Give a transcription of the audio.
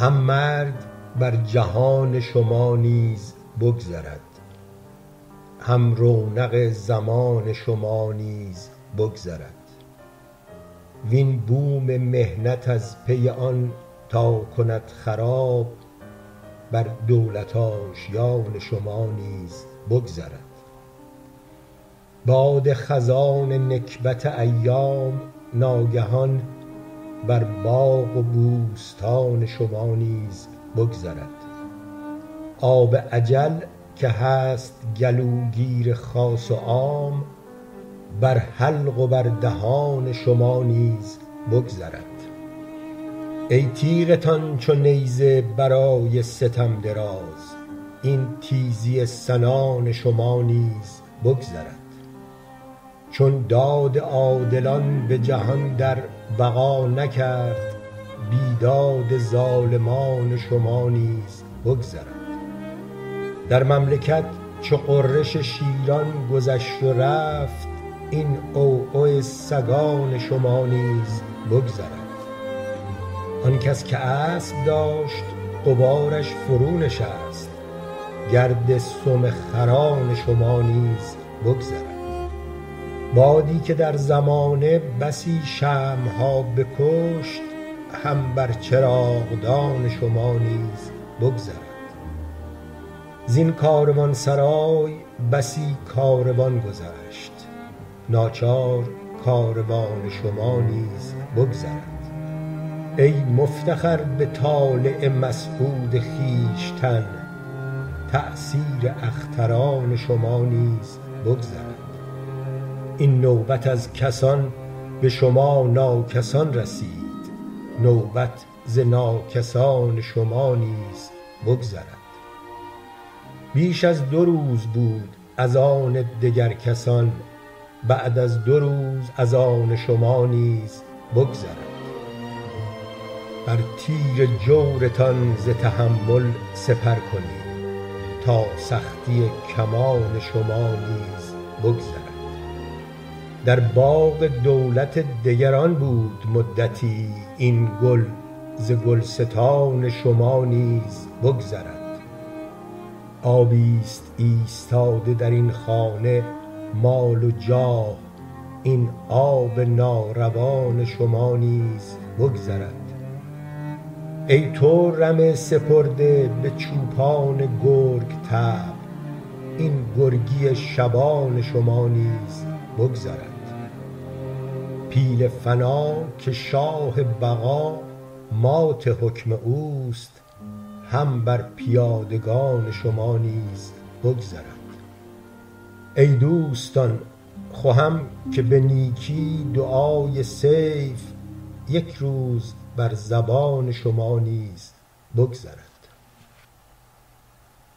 هم مرگ بر جهان شما نیز بگذرد. هم رونق زمان شما نیز بگذرد. وین بوم محنت از پی آن تا کند خراب بر دولت آشیان شما نیز بگذرد. باد خزان نکبت ایام ناگهان بر باغ و بوستان شما نیز بگذرد. آب اجل که هست گلوگیر خاص و عام بر حلق و بر دهان شما نیز بگذرد. ای تیغتان چو نیزه برای ستم دراز این تیزی سنان شما نیز بگذرد. چون داد عادلان به جهان در بقا نکرد بیداد ظالمان شما نیز بگذرد. در مملکت چو غرش شیران گذشت و رفت این عوعو سگان شما نیز بگذرد. آن کس که اسب داشت غبارش فرو نشست گرد سم خران شما نیز بگذرد. بادی که در زمانه بسی شمع ها بکشت هم بر چراغدان شما نیز بگذرد. زین کاروانسرای بسی کاروان گذشت ناچار کاروان شما نیز بگذرد. ای مفتخر به طالع مسعود خویشتن تأثیر اختران شما نیز بگذرد. این نوبت از کسان به شما ناکسان رسید. نوبت ز ناکسان شما نیز بگذرد. بیش از دو روز بود از آن دگر کسان بعد از دو روز از آن شما نیز بگذرد. بر تیر جورتان ز تحمل سپر کنیم تا سختی کمان شما نیز بگذرد. در باغ دولت دگران بود مدتی این گل ز گلستان شما نیز بگذرد. آبیست ایستاده در این خانه مال و جاه این آب ناروان شما نیز بگذرد. ای تو رمه سپرده به چوپان گرگ طبع این گرگی شبان شما نیز بگذرد. پیل فنا که شاه بقا مات حکم اوست هم بر پیادگان شما نیز بگذرد. ای دوستان خهم که به نیکی دعای سیف یک روز بر زبان شما نیز بگذرد.